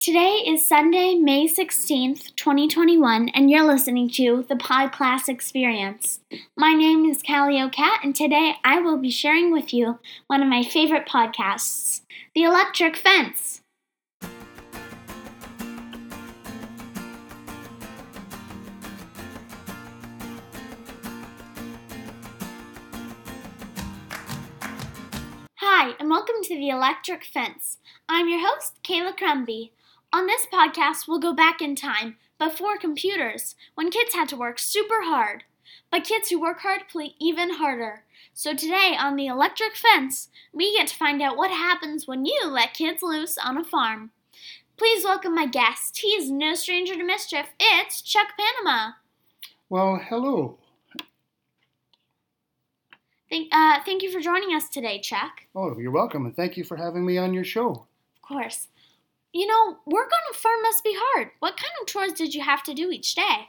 Today is Sunday, May 16th, 2021, and you're listening to the Podcast Experience. My name is Callie O'Cat, and today I will be sharing with you one of my favorite podcasts, The Electric Fence. Hi, and welcome to The Electric Fence. I'm your host, Caila Crumby. On this podcast, we'll go back in time, before computers, when kids had to work super hard. But kids who work hard play even harder. So today on The Electric Fence, we get to find out what happens when you let kids loose on a farm. Please welcome my guest. He's no stranger to mischief. It's Chuck Panama. Well, hello. Thank, uh, thank you for joining us today, Chuck. Oh, you're welcome, and thank you for having me on your show. Of course. You know, work on a farm must be hard. What kind of chores did you have to do each day?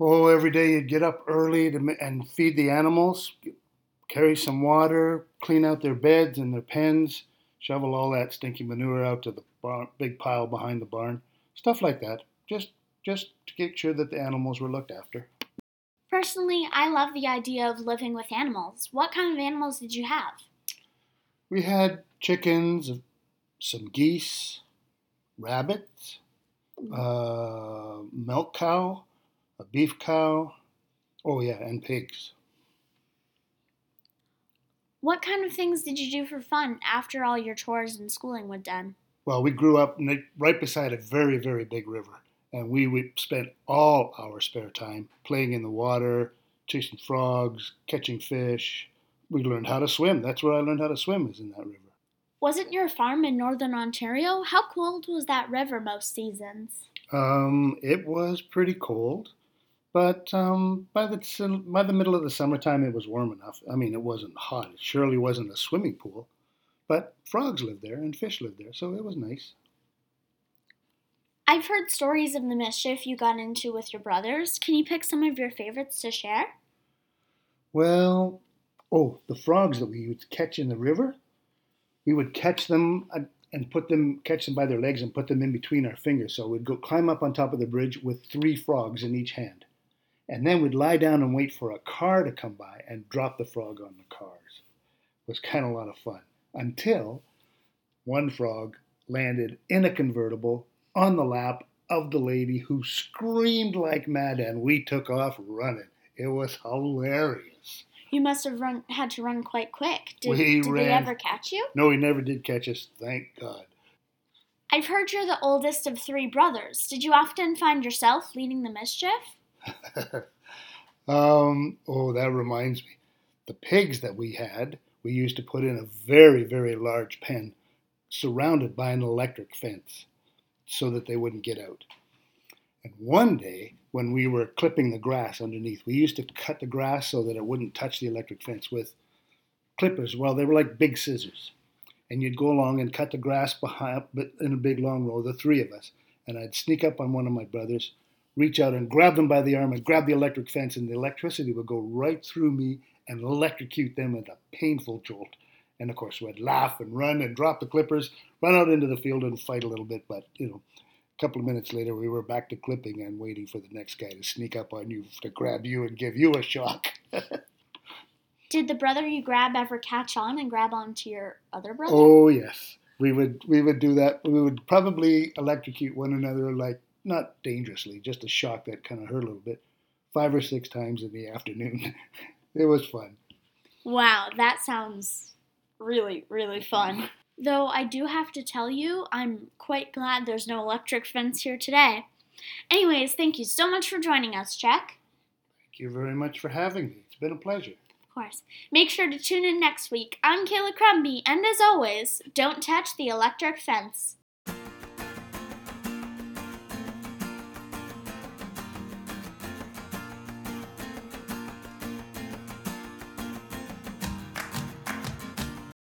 Oh, every day you'd get up early to, and feed the animals, carry some water, clean out their beds and their pens, shovel all that stinky manure out to the barn, big pile behind the barn, stuff like that. Just, just to make sure that the animals were looked after. Personally, I love the idea of living with animals. What kind of animals did you have? We had chickens, some geese, rabbits, uh, milk cow, a beef cow. Oh yeah, and pigs. What kind of things did you do for fun after all your chores and schooling were done? Well, we grew up right beside a very, very big river, and we would spend all our spare time playing in the water, chasing frogs, catching fish. We learned how to swim. That's where I learned how to swim, is in that river. Wasn't your farm in northern Ontario? How cold was that river most seasons? Um, it was pretty cold, but um, by the by the middle of the summertime, it was warm enough. I mean, it wasn't hot. It surely wasn't a swimming pool, but frogs lived there and fish lived there, so it was nice. I've heard stories of the mischief you got into with your brothers. Can you pick some of your favorites to share? Well, oh, the frogs that we would catch in the river, we would catch them uh, and put them, catch them by their legs and put them in between our fingers. So we'd go climb up on top of the bridge with three frogs in each hand. And then we'd lie down and wait for a car to come by and drop the frog on the cars. It was kind of a lot of fun until one frog landed in a convertible on the lap of the lady who screamed like mad and we took off running. It was hilarious. You must have run had to run quite quick. Did, We did they ever catch you? No, he never did catch us, thank God. I've heard you're the oldest of three brothers. Did you often find yourself leading the mischief? um, oh, that reminds me. The pigs that we had, we used to put in a very, very large pen surrounded by an electric fence so that they wouldn't get out. And one day, when we were clipping the grass underneath, we used to cut the grass so that it wouldn't touch the electric fence with clippers. Well, they were like big scissors. And you'd go along and cut the grass behind, but in a big long row, the three of us. And I'd sneak up on one of my brothers, reach out and grab them by the arm and grab the electric fence, and the electricity would go right through me and electrocute them with a painful jolt. And of course, we'd laugh and run and drop the clippers, run out into the field and fight a little bit. But, you know, couple of minutes later, we were back to clipping and waiting for the next guy to sneak up on you to grab you and give you a shock. Did the brother you grab ever catch on and grab onto your other brother? Oh yes, we would we would do that. We would probably electrocute one another, like not dangerously, just a shock that kind of hurt a little bit, five or six times in the afternoon. it was fun. Wow, that sounds really, really fun. Though I do have to tell you, I'm quite glad there's no electric fence here today. Anyways, thank you so much for joining us, Chuck. Thank you very much for having me. It's been a pleasure. Of course. Make sure to tune in next week. I'm Caila Crumby, and as always, don't touch the electric fence.